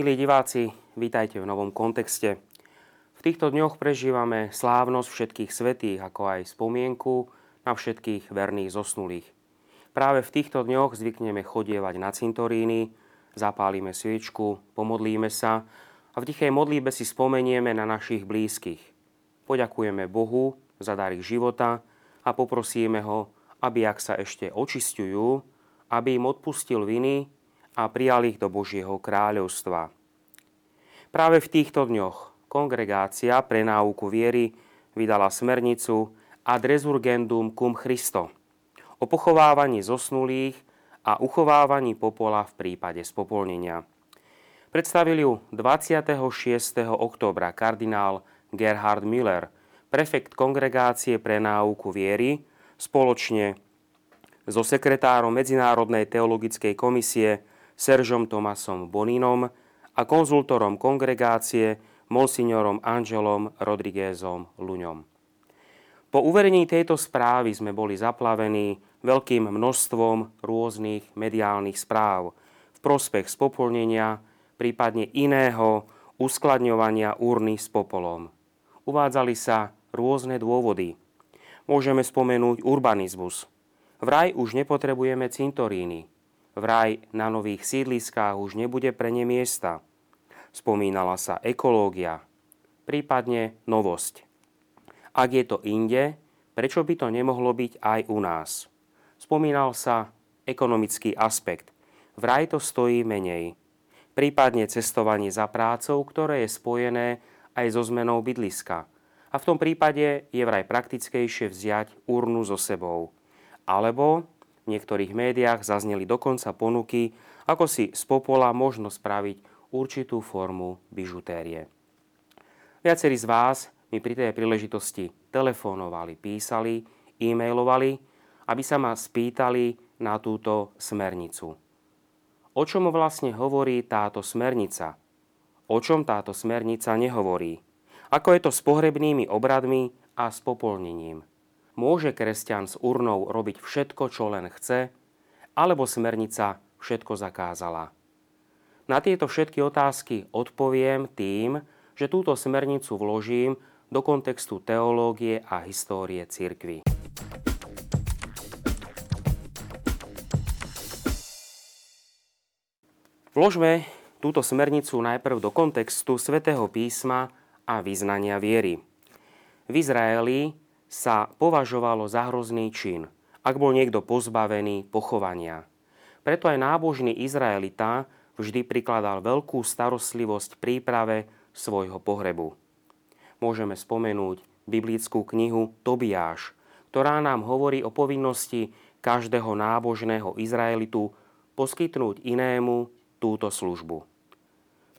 Milí diváci, vítajte v novom kontexte. V týchto dňoch prežívame slávnosť všetkých svetých, ako aj spomienku na všetkých verných zosnulých. Práve v týchto dňoch zvykneme chodievať na cintoríny, zapálime sviečku, pomodlíme sa a v tichej modlíbe si spomenieme na našich blízkych. Poďakujeme Bohu za dar ich života a poprosíme ho, aby ak sa ešte očistujú, aby im odpustil viny a prijal ich do Božieho kráľovstva. Práve v týchto dňoch kongregácia pre náuku viery vydala smernicu Ad resurgendum cum Christo o pochovávaní zosnulých a uchovávaní popola v prípade spopolnenia. Predstavil ju 26. októbra kardinál Gerhard Müller, prefekt kongregácie pre náuku viery, spoločne so sekretárom Medzinárodnej teologickej komisie Seržom Tomasom Boninom a konzultorom kongregácie monsignorom Angelom Rodriguezom Luňom. Po uverení tejto správy sme boli zaplavení veľkým množstvom rôznych mediálnych správ v prospech spopolnenia, prípadne iného uskladňovania úrny s popolom. Uvádzali sa rôzne dôvody. Môžeme spomenúť urbanizmus. Vraj už nepotrebujeme cintoríny, Vraj na nových sídliskách už nebude pre ne miesta. Spomínala sa ekológia, prípadne novosť. Ak je to inde, prečo by to nemohlo byť aj u nás? Spomínal sa ekonomický aspekt. Vraj to stojí menej. Prípadne cestovanie za prácou, ktoré je spojené aj so zmenou bydliska. A v tom prípade je vraj praktickejšie vziať urnu so sebou. Alebo v niektorých médiách zazneli dokonca ponuky, ako si z popola možno spraviť určitú formu bižutérie. Viacerí z vás mi pri tej príležitosti telefonovali, písali, e-mailovali, aby sa ma spýtali na túto smernicu. O čom vlastne hovorí táto smernica? O čom táto smernica nehovorí? Ako je to s pohrebnými obradmi a s popolnením? Môže kresťan s urnou robiť všetko, čo len chce, alebo smernica všetko zakázala? Na tieto všetky otázky odpoviem tým, že túto smernicu vložím do kontextu teológie a histórie cirkvy. Vložme túto smernicu najprv do kontextu svätého písma a vyznania viery. V Izraeli sa považovalo za hrozný čin, ak bol niekto pozbavený pochovania. Preto aj nábožný Izraelita vždy prikladal veľkú starostlivosť príprave svojho pohrebu. Môžeme spomenúť biblickú knihu Tobiáš, ktorá nám hovorí o povinnosti každého nábožného Izraelitu poskytnúť inému túto službu.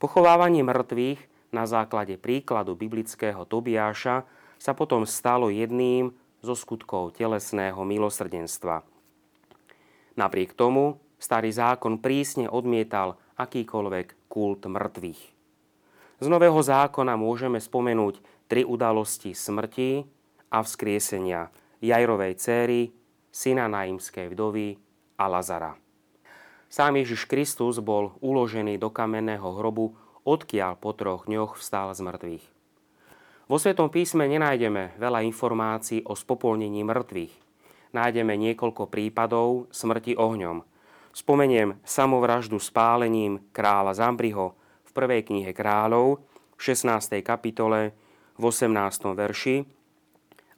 Pochovávanie mŕtvych na základe príkladu biblického Tobiáša sa potom stalo jedným zo skutkov telesného milosrdenstva. Napriek tomu starý zákon prísne odmietal akýkoľvek kult mŕtvych. Z nového zákona môžeme spomenúť tri udalosti smrti a vzkriesenia Jajrovej céry, syna Naimskej vdovy a Lazara. Sám Ježiš Kristus bol uložený do kamenného hrobu, odkiaľ po troch dňoch vstal z mŕtvych. Vo Svetom písme nenájdeme veľa informácií o spopolnení mŕtvych. Nájdeme niekoľko prípadov smrti ohňom. Spomeniem samovraždu spálením kráľa Zambriho v prvej knihe kráľov v 16. kapitole v 18. verši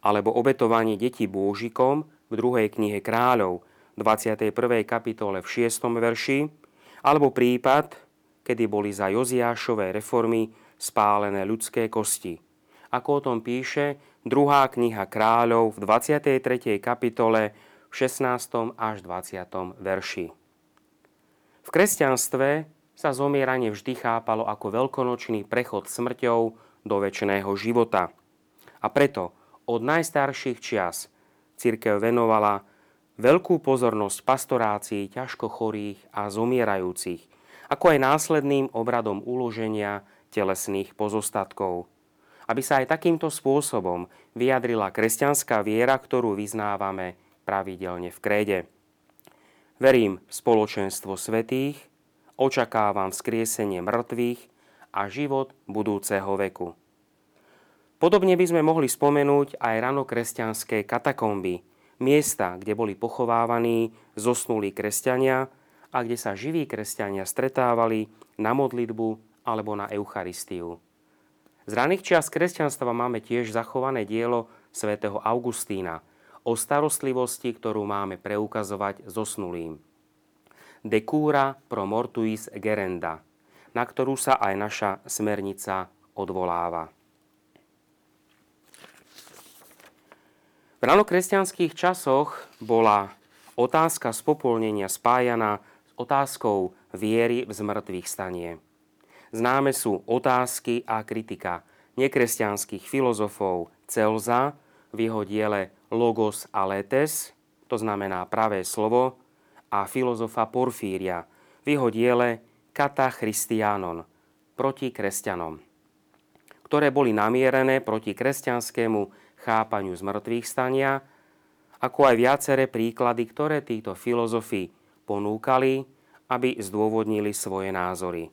alebo obetovanie detí bôžikom v druhej knihe kráľov v 21. kapitole v 6. verši alebo prípad, kedy boli za Joziášové reformy spálené ľudské kosti ako o tom píše druhá kniha kráľov v 23. kapitole v 16. až 20. verši. V kresťanstve sa zomieranie vždy chápalo ako veľkonočný prechod smrťou do väčšného života. A preto od najstarších čias církev venovala veľkú pozornosť pastorácii ťažko chorých a zomierajúcich, ako aj následným obradom uloženia telesných pozostatkov – aby sa aj takýmto spôsobom vyjadrila kresťanská viera, ktorú vyznávame pravidelne v kréde. Verím v spoločenstvo svetých očakávam vzkriesenie mŕtvych a život budúceho veku. Podobne by sme mohli spomenúť aj ranokresťanské katakomby, miesta, kde boli pochovávaní zosnulí kresťania a kde sa živí kresťania stretávali na modlitbu alebo na Eucharistiu. Z raných čias kresťanstva máme tiež zachované dielo svätého Augustína o starostlivosti, ktorú máme preukazovať zosnulým. De cura pro mortuis gerenda, na ktorú sa aj naša smernica odvoláva. V ranokresťanských časoch bola otázka spopolnenia spájana s otázkou viery v zmrtvých stanie. Známe sú otázky a kritika nekresťanských filozofov Celza v jeho diele Logos a Letes, to znamená pravé slovo, a filozofa Porfíria v jeho diele Kata Christianon proti kresťanom, ktoré boli namierené proti kresťanskému chápaniu zmrtvých stania, ako aj viaceré príklady, ktoré títo filozofi ponúkali, aby zdôvodnili svoje názory.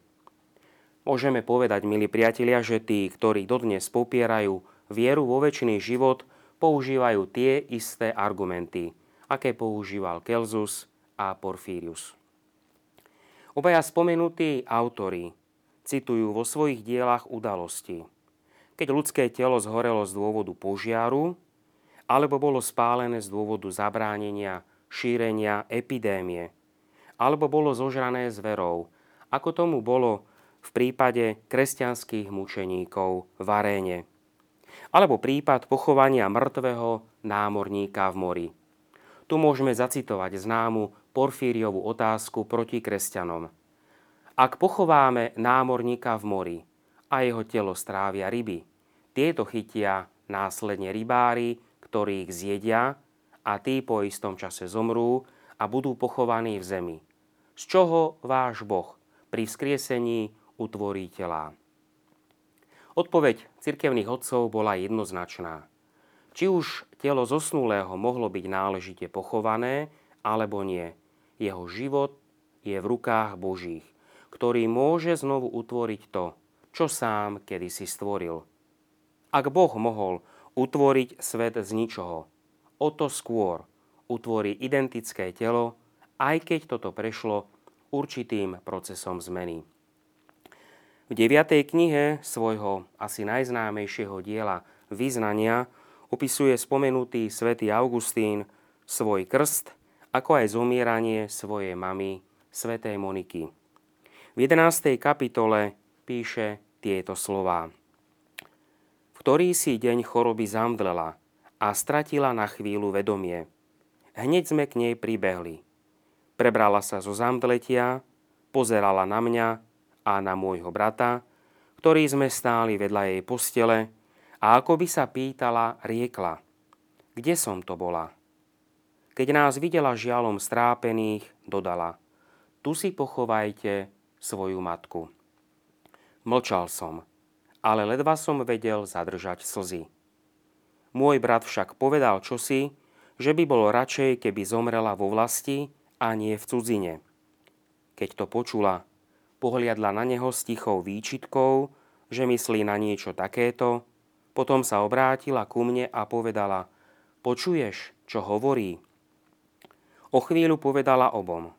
Môžeme povedať, milí priatelia, že tí, ktorí dodnes popierajú vieru vo väčší život, používajú tie isté argumenty, aké používal Kelzus a Porfírius. Obaja spomenutí autory citujú vo svojich dielach udalosti, keď ľudské telo zhorelo z dôvodu požiaru alebo bolo spálené z dôvodu zabránenia šírenia epidémie, alebo bolo zožrané zverou, ako tomu bolo v prípade kresťanských mučeníkov v aréne, alebo prípad pochovania mŕtvého námorníka v mori. Tu môžeme zacitovať známu Porfíriovú otázku proti kresťanom. Ak pochováme námorníka v mori a jeho telo strávia ryby, tieto chytia následne rybári, ktorí ich zjedia a tí po istom čase zomrú a budú pochovaní v zemi. Z čoho váš Boh pri vzkriesení utvorí? Odpoveď cirkevných odcov bola jednoznačná. Či už telo zosnulého mohlo byť náležite pochované, alebo nie. Jeho život je v rukách Božích, ktorý môže znovu utvoriť to, čo sám kedysi stvoril – ak Boh mohol utvoriť svet z ničoho, o to skôr utvorí identické telo, aj keď toto prešlo určitým procesom zmeny. V 9. knihe svojho asi najznámejšieho diela Vyznania opisuje spomenutý svätý Augustín svoj krst, ako aj zomieranie svojej mamy, svätej Moniky. V 11. kapitole píše tieto slová ktorý si deň choroby zamdlela a stratila na chvíľu vedomie. Hneď sme k nej pribehli. Prebrala sa zo zamdletia, pozerala na mňa a na môjho brata, ktorí sme stáli vedľa jej postele a ako by sa pýtala, riekla, kde som to bola. Keď nás videla žialom strápených, dodala, tu si pochovajte svoju matku. Mlčal som ale ledva som vedel zadržať slzy. Môj brat však povedal čosi, že by bolo radšej, keby zomrela vo vlasti a nie v cudzine. Keď to počula, pohliadla na neho s tichou výčitkou, že myslí na niečo takéto, potom sa obrátila ku mne a povedala, počuješ, čo hovorí? O chvíľu povedala obom,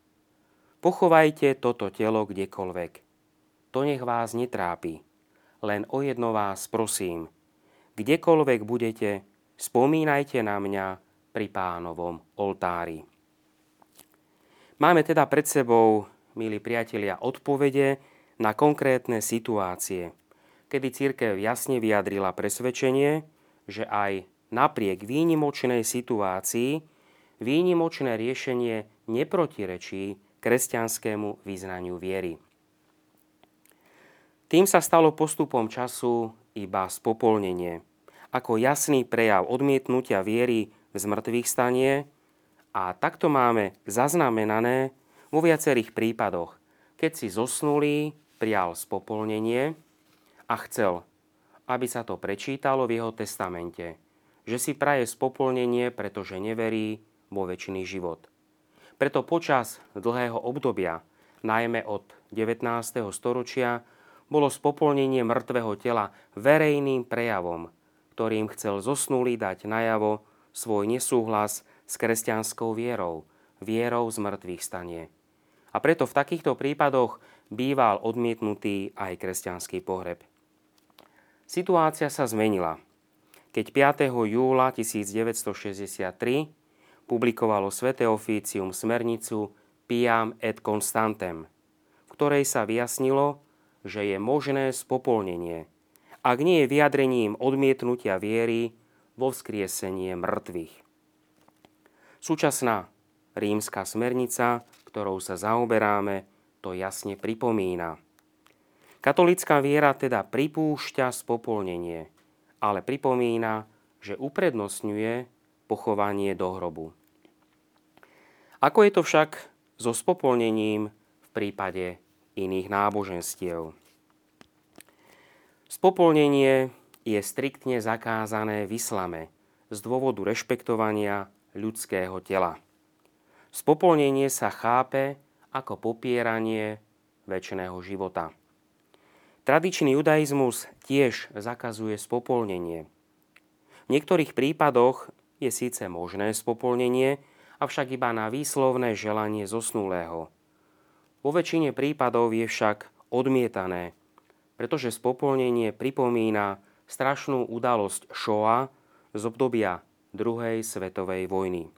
pochovajte toto telo kdekoľvek. To nech vás netrápi len o jedno vás prosím. Kdekoľvek budete, spomínajte na mňa pri pánovom oltári. Máme teda pred sebou, milí priatelia, odpovede na konkrétne situácie, kedy církev jasne vyjadrila presvedčenie, že aj napriek výnimočnej situácii výnimočné riešenie neprotirečí kresťanskému vyznaniu viery. Tým sa stalo postupom času iba spopolnenie, ako jasný prejav odmietnutia viery v zmrtvých stanie a takto máme zaznamenané vo viacerých prípadoch, keď si zosnulý prijal spopolnenie a chcel, aby sa to prečítalo v jeho testamente, že si praje spopolnenie, pretože neverí vo väčší život. Preto počas dlhého obdobia najmä od 19. storočia, bolo spopolnenie mŕtvého tela verejným prejavom, ktorým chcel zosnulý dať najavo svoj nesúhlas s kresťanskou vierou, vierou z mŕtvych stanie. A preto v takýchto prípadoch býval odmietnutý aj kresťanský pohreb. Situácia sa zmenila, keď 5. júla 1963 publikovalo Svete oficium smernicu Piam et Constantem, v ktorej sa vyjasnilo, že je možné spopolnenie, ak nie je vyjadrením odmietnutia viery vo vzkriesenie mŕtvych. Súčasná rímska smernica, ktorou sa zaoberáme, to jasne pripomína. Katolická viera teda pripúšťa spopolnenie, ale pripomína, že uprednostňuje pochovanie do hrobu. Ako je to však so spopolnením v prípade iných náboženstiev. Spopolnenie je striktne zakázané v islame z dôvodu rešpektovania ľudského tela. Spopolnenie sa chápe ako popieranie väčšného života. Tradičný judaizmus tiež zakazuje spopolnenie. V niektorých prípadoch je síce možné spopolnenie, avšak iba na výslovné želanie zosnulého – vo väčšine prípadov je však odmietané, pretože spopolnenie pripomína strašnú udalosť Shoah z obdobia druhej svetovej vojny.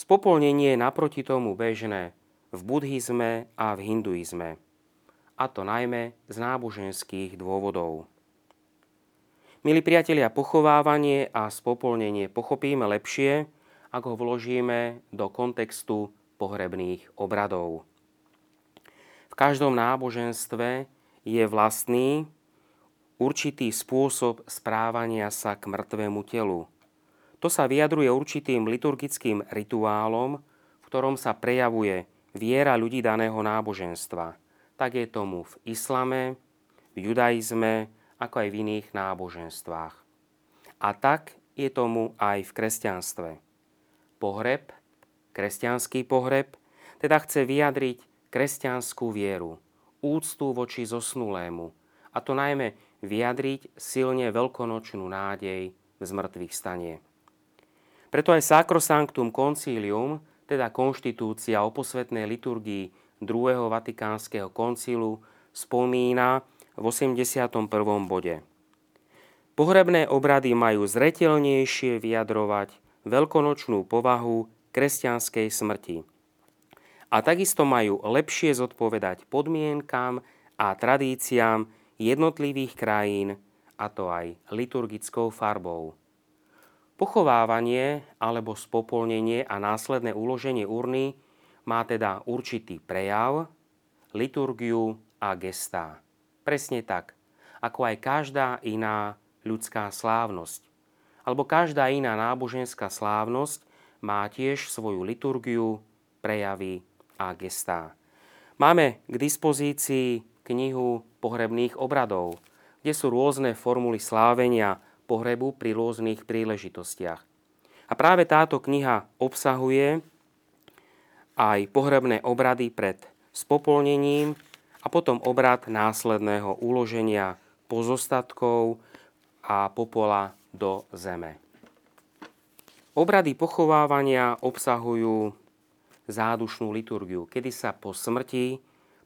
Spopolnenie je naproti tomu bežné v buddhizme a v hinduizme, a to najmä z náboženských dôvodov. Milí priatelia, pochovávanie a spopolnenie pochopíme lepšie, ak ho vložíme do kontextu pohrebných obradov. V každom náboženstve je vlastný určitý spôsob správania sa k mŕtvemu telu. To sa vyjadruje určitým liturgickým rituálom, v ktorom sa prejavuje viera ľudí daného náboženstva. Tak je tomu v islame, v judaizme, ako aj v iných náboženstvách. A tak je tomu aj v kresťanstve. Pohreb Kresťanský pohreb teda chce vyjadriť kresťanskú vieru, úctu voči zosnulému, a to najmä vyjadriť silne veľkonočnú nádej v zmrtvých stanie. Preto aj Sacrosanctum Concilium, teda konštitúcia o posvetnej liturgii druhého Vatikánskeho koncilu, spomína v 81. bode. Pohrebné obrady majú zretelnejšie vyjadrovať veľkonočnú povahu kresťanskej smrti. A takisto majú lepšie zodpovedať podmienkám a tradíciám jednotlivých krajín, a to aj liturgickou farbou. Pochovávanie alebo spopolnenie a následné uloženie urny má teda určitý prejav, liturgiu a gestá. Presne tak, ako aj každá iná ľudská slávnosť. Alebo každá iná náboženská slávnosť má tiež svoju liturgiu, prejavy a gestá. Máme k dispozícii knihu pohrebných obradov, kde sú rôzne formuly slávenia pohrebu pri rôznych príležitostiach. A práve táto kniha obsahuje aj pohrebné obrady pred spopolnením a potom obrad následného uloženia pozostatkov a popola do zeme. Obrady pochovávania obsahujú zádušnú liturgiu, kedy sa po smrti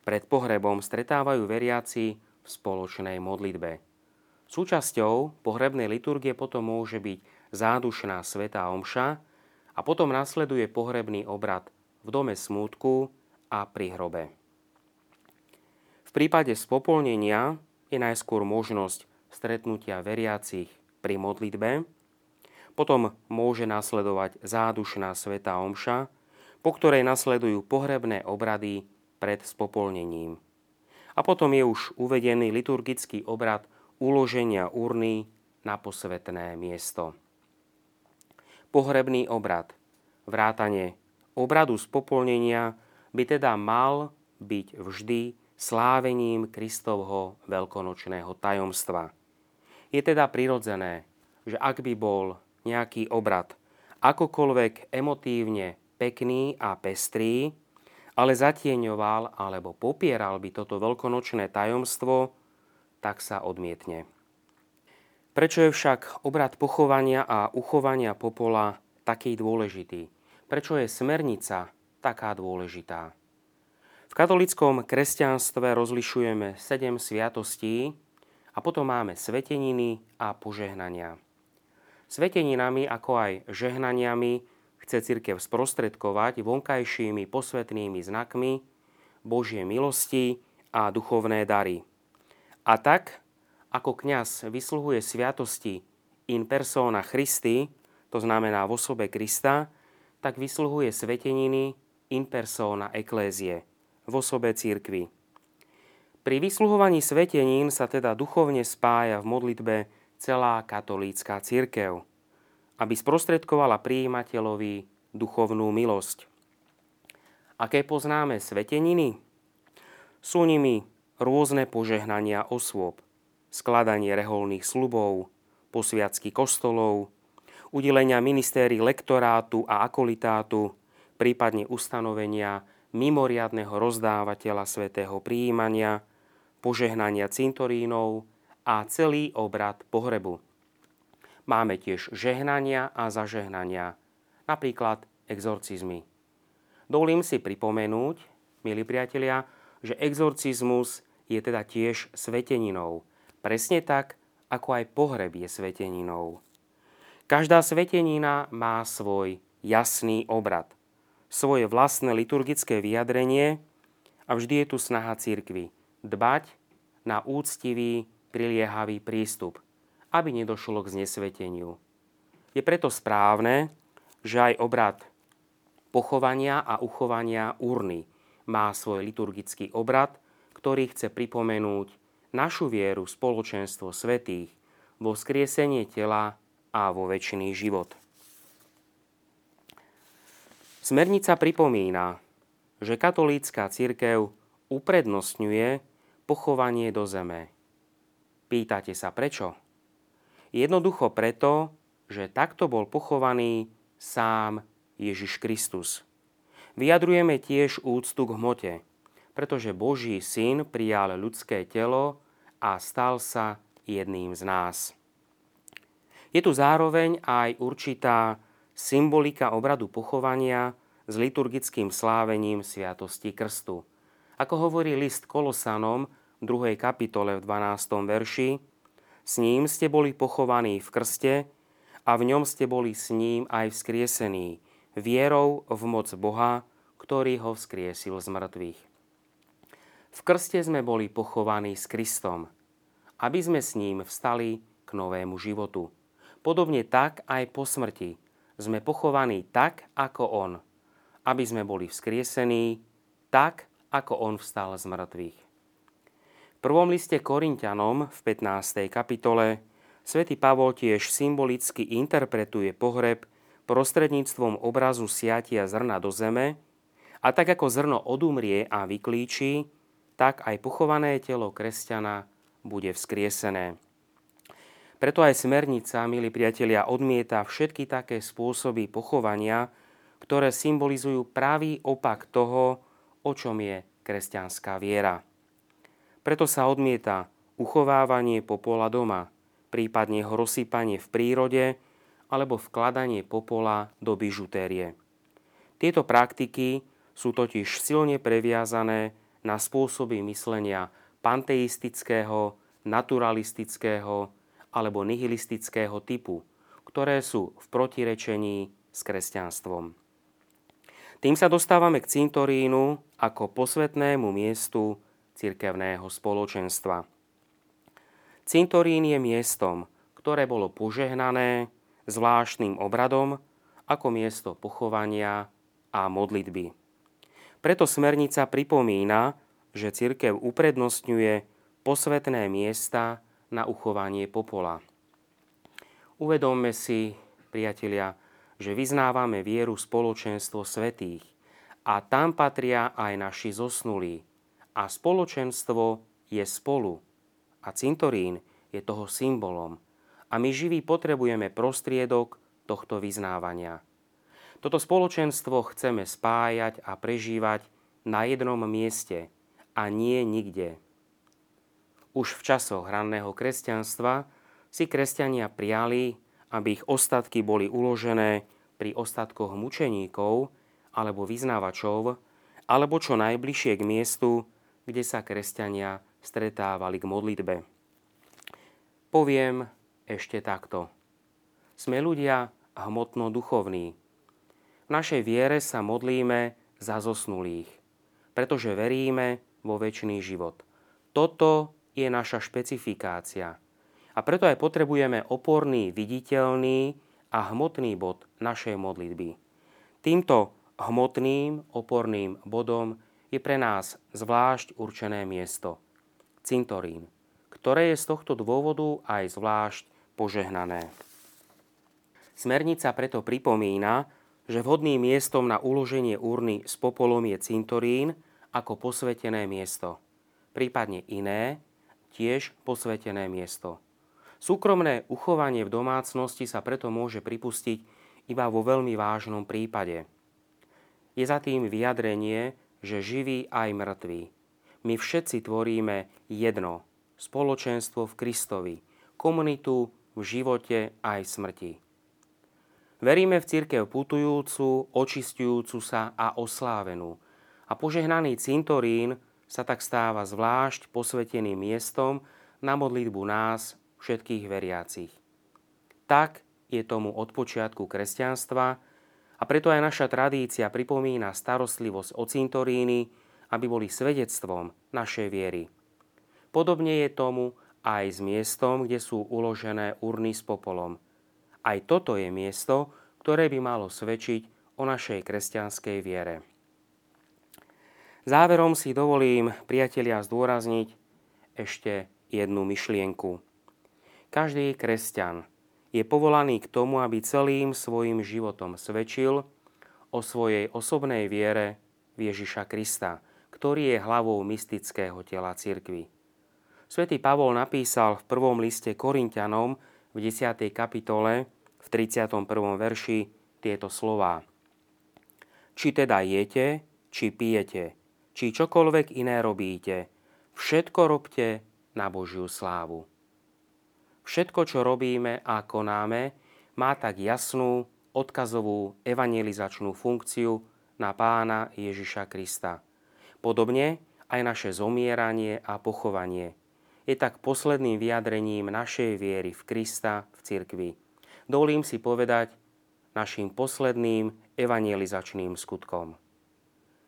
pred pohrebom stretávajú veriaci v spoločnej modlitbe. Súčasťou pohrebnej liturgie potom môže byť zádušná svetá omša a potom nasleduje pohrebný obrad v dome smútku a pri hrobe. V prípade spopolnenia je najskôr možnosť stretnutia veriacich pri modlitbe, potom môže nasledovať zádušná sveta omša, po ktorej nasledujú pohrebné obrady pred spopolnením. A potom je už uvedený liturgický obrad uloženia urny na posvetné miesto. Pohrebný obrad, vrátane obradu spopolnenia by teda mal byť vždy slávením Kristovho veľkonočného tajomstva. Je teda prirodzené, že ak by bol nejaký obrad, akokoľvek emotívne pekný a pestrý, ale zatieňoval alebo popieral by toto veľkonočné tajomstvo, tak sa odmietne. Prečo je však obrad pochovania a uchovania popola taký dôležitý? Prečo je smernica taká dôležitá? V katolickom kresťanstve rozlišujeme sedem sviatostí a potom máme sveteniny a požehnania. Sveteninami ako aj žehnaniami chce cirkev sprostredkovať vonkajšími posvetnými znakmi Božie milosti a duchovné dary. A tak, ako kňaz vysluhuje sviatosti in persona Christi, to znamená v osobe Krista, tak vysluhuje sveteniny in persona Eklézie, v osobe církvy. Pri vysluhovaní svetenín sa teda duchovne spája v modlitbe celá katolícka církev, aby sprostredkovala príjimateľovi duchovnú milosť. Aké poznáme sveteniny? Sú nimi rôzne požehnania osôb, skladanie reholných slubov, posviacky kostolov, udelenia ministéry lektorátu a akolitátu, prípadne ustanovenia mimoriadného rozdávateľa svätého príjmania, požehnania cintorínov a celý obrad pohrebu. Máme tiež žehnania a zažehnania, napríklad exorcizmy. Dovolím si pripomenúť, milí priatelia, že exorcizmus je teda tiež sveteninou, Presne tak, ako aj pohreb je sveteninou. Každá svetenina má svoj jasný obrad, svoje vlastné liturgické vyjadrenie a vždy je tu snaha církvy dbať na úctivý, priliehavý prístup, aby nedošlo k znesveteniu. Je preto správne, že aj obrad pochovania a uchovania urny má svoj liturgický obrad, ktorý chce pripomenúť našu vieru, spoločenstvo svetých, vo skriesenie tela a vo väčšiný život. Smernica pripomína, že katolícka církev uprednostňuje pochovanie do zeme. Pýtate sa prečo? Jednoducho preto, že takto bol pochovaný sám Ježiš Kristus. Vyjadrujeme tiež úctu k hmote, pretože Boží syn prijal ľudské telo a stal sa jedným z nás. Je tu zároveň aj určitá symbolika obradu pochovania s liturgickým slávením Sviatosti Krstu. Ako hovorí list Kolosanom v 2. kapitole v 12. verši, s ním ste boli pochovaní v krste a v ňom ste boli s ním aj vzkriesení, vierou v moc Boha, ktorý ho vzkriesil z mŕtvych. V krste sme boli pochovaní s Kristom, aby sme s ním vstali k novému životu. Podobne tak aj po smrti sme pochovaní tak, ako On, aby sme boli vzkriesení tak, ako On vstal z mŕtvych. V prvom liste Korintianom v 15. kapitole svätý Pavol tiež symbolicky interpretuje pohreb prostredníctvom obrazu siatia zrna do zeme a tak ako zrno odumrie a vyklíči, tak aj pochované telo kresťana bude vzkriesené. Preto aj smernica, milí priatelia, odmieta všetky také spôsoby pochovania, ktoré symbolizujú pravý opak toho, o čom je kresťanská viera. Preto sa odmieta uchovávanie popola doma, prípadne ho rozsypanie v prírode alebo vkladanie popola do bižutérie. Tieto praktiky sú totiž silne previazané na spôsoby myslenia panteistického, naturalistického alebo nihilistického typu, ktoré sú v protirečení s kresťanstvom. Tým sa dostávame k cintorínu ako posvetnému miestu cirkevného spoločenstva. Cintorín je miestom, ktoré bolo požehnané zvláštnym obradom ako miesto pochovania a modlitby. Preto smernica pripomína, že cirkev uprednostňuje posvetné miesta na uchovanie popola. Uvedomme si, priatelia, že vyznávame vieru spoločenstvo svetých a tam patria aj naši zosnulí. A spoločenstvo je spolu a cintorín je toho symbolom. A my živí potrebujeme prostriedok tohto vyznávania. Toto spoločenstvo chceme spájať a prežívať na jednom mieste a nie nikde. Už v časoch hranného kresťanstva si kresťania prijali, aby ich ostatky boli uložené pri ostatkoch mučeníkov alebo vyznávačov, alebo čo najbližšie k miestu, kde sa kresťania stretávali k modlitbe. Poviem ešte takto. Sme ľudia hmotno-duchovní. V našej viere sa modlíme za zosnulých, pretože veríme vo väčší život. Toto je naša špecifikácia. A preto aj potrebujeme oporný, viditeľný a hmotný bod našej modlitby. Týmto hmotným, oporným bodom je pre nás zvlášť určené miesto. Cintorín, ktoré je z tohto dôvodu aj zvlášť požehnané. Smernica preto pripomína, že vhodným miestom na uloženie urny s popolom je cintorín ako posvetené miesto, prípadne iné, tiež posvetené miesto. Súkromné uchovanie v domácnosti sa preto môže pripustiť iba vo veľmi vážnom prípade. Je za tým vyjadrenie, že živí aj mŕtvi. My všetci tvoríme jedno, spoločenstvo v Kristovi, komunitu v živote aj smrti. Veríme v církev putujúcu, očistujúcu sa a oslávenú. A požehnaný cintorín sa tak stáva zvlášť posveteným miestom na modlitbu nás, všetkých veriacich. Tak je tomu od počiatku kresťanstva a preto aj naša tradícia pripomína starostlivosť o cintoríny, aby boli svedectvom našej viery. Podobne je tomu aj s miestom, kde sú uložené urny s popolom – aj toto je miesto, ktoré by malo svedčiť o našej kresťanskej viere. Záverom si dovolím, priatelia, zdôrazniť ešte jednu myšlienku. Každý kresťan je povolaný k tomu, aby celým svojim životom svedčil o svojej osobnej viere v Ježiša Krista, ktorý je hlavou mystického tela cirkvy. Svetý Pavol napísal v prvom liste Korintianom v 10. kapitole v 31. verši tieto slová. Či teda jete, či pijete, či čokoľvek iné robíte, všetko robte na Božiu slávu. Všetko, čo robíme a konáme, má tak jasnú odkazovú evangelizačnú funkciu na pána Ježiša Krista. Podobne aj naše zomieranie a pochovanie je tak posledným vyjadrením našej viery v Krista v cirkvi. Dovolím si povedať našim posledným evangelizačným skutkom.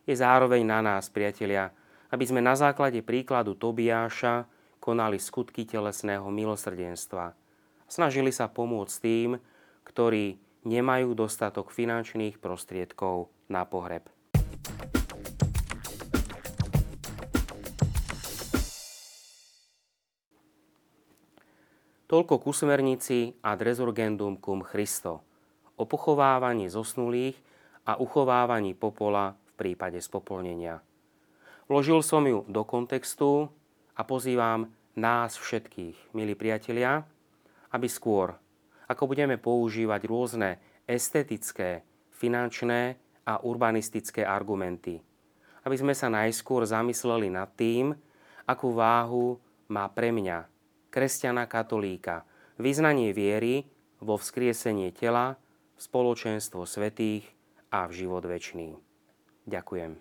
Je zároveň na nás, priatelia, aby sme na základe príkladu Tobiáša konali skutky telesného milosrdenstva. Snažili sa pomôcť tým, ktorí nemajú dostatok finančných prostriedkov na pohreb. Toľko ku smernici ad resurgendum cum Christo o pochovávaní zosnulých a uchovávaní popola v prípade spopolnenia. Vložil som ju do kontextu a pozývam nás všetkých, milí priatelia, aby skôr, ako budeme používať rôzne estetické, finančné a urbanistické argumenty, aby sme sa najskôr zamysleli nad tým, akú váhu má pre mňa kresťana katolíka, vyznanie viery vo vzkriesenie tela, spoločenstvo svetých a v život večný. Ďakujem.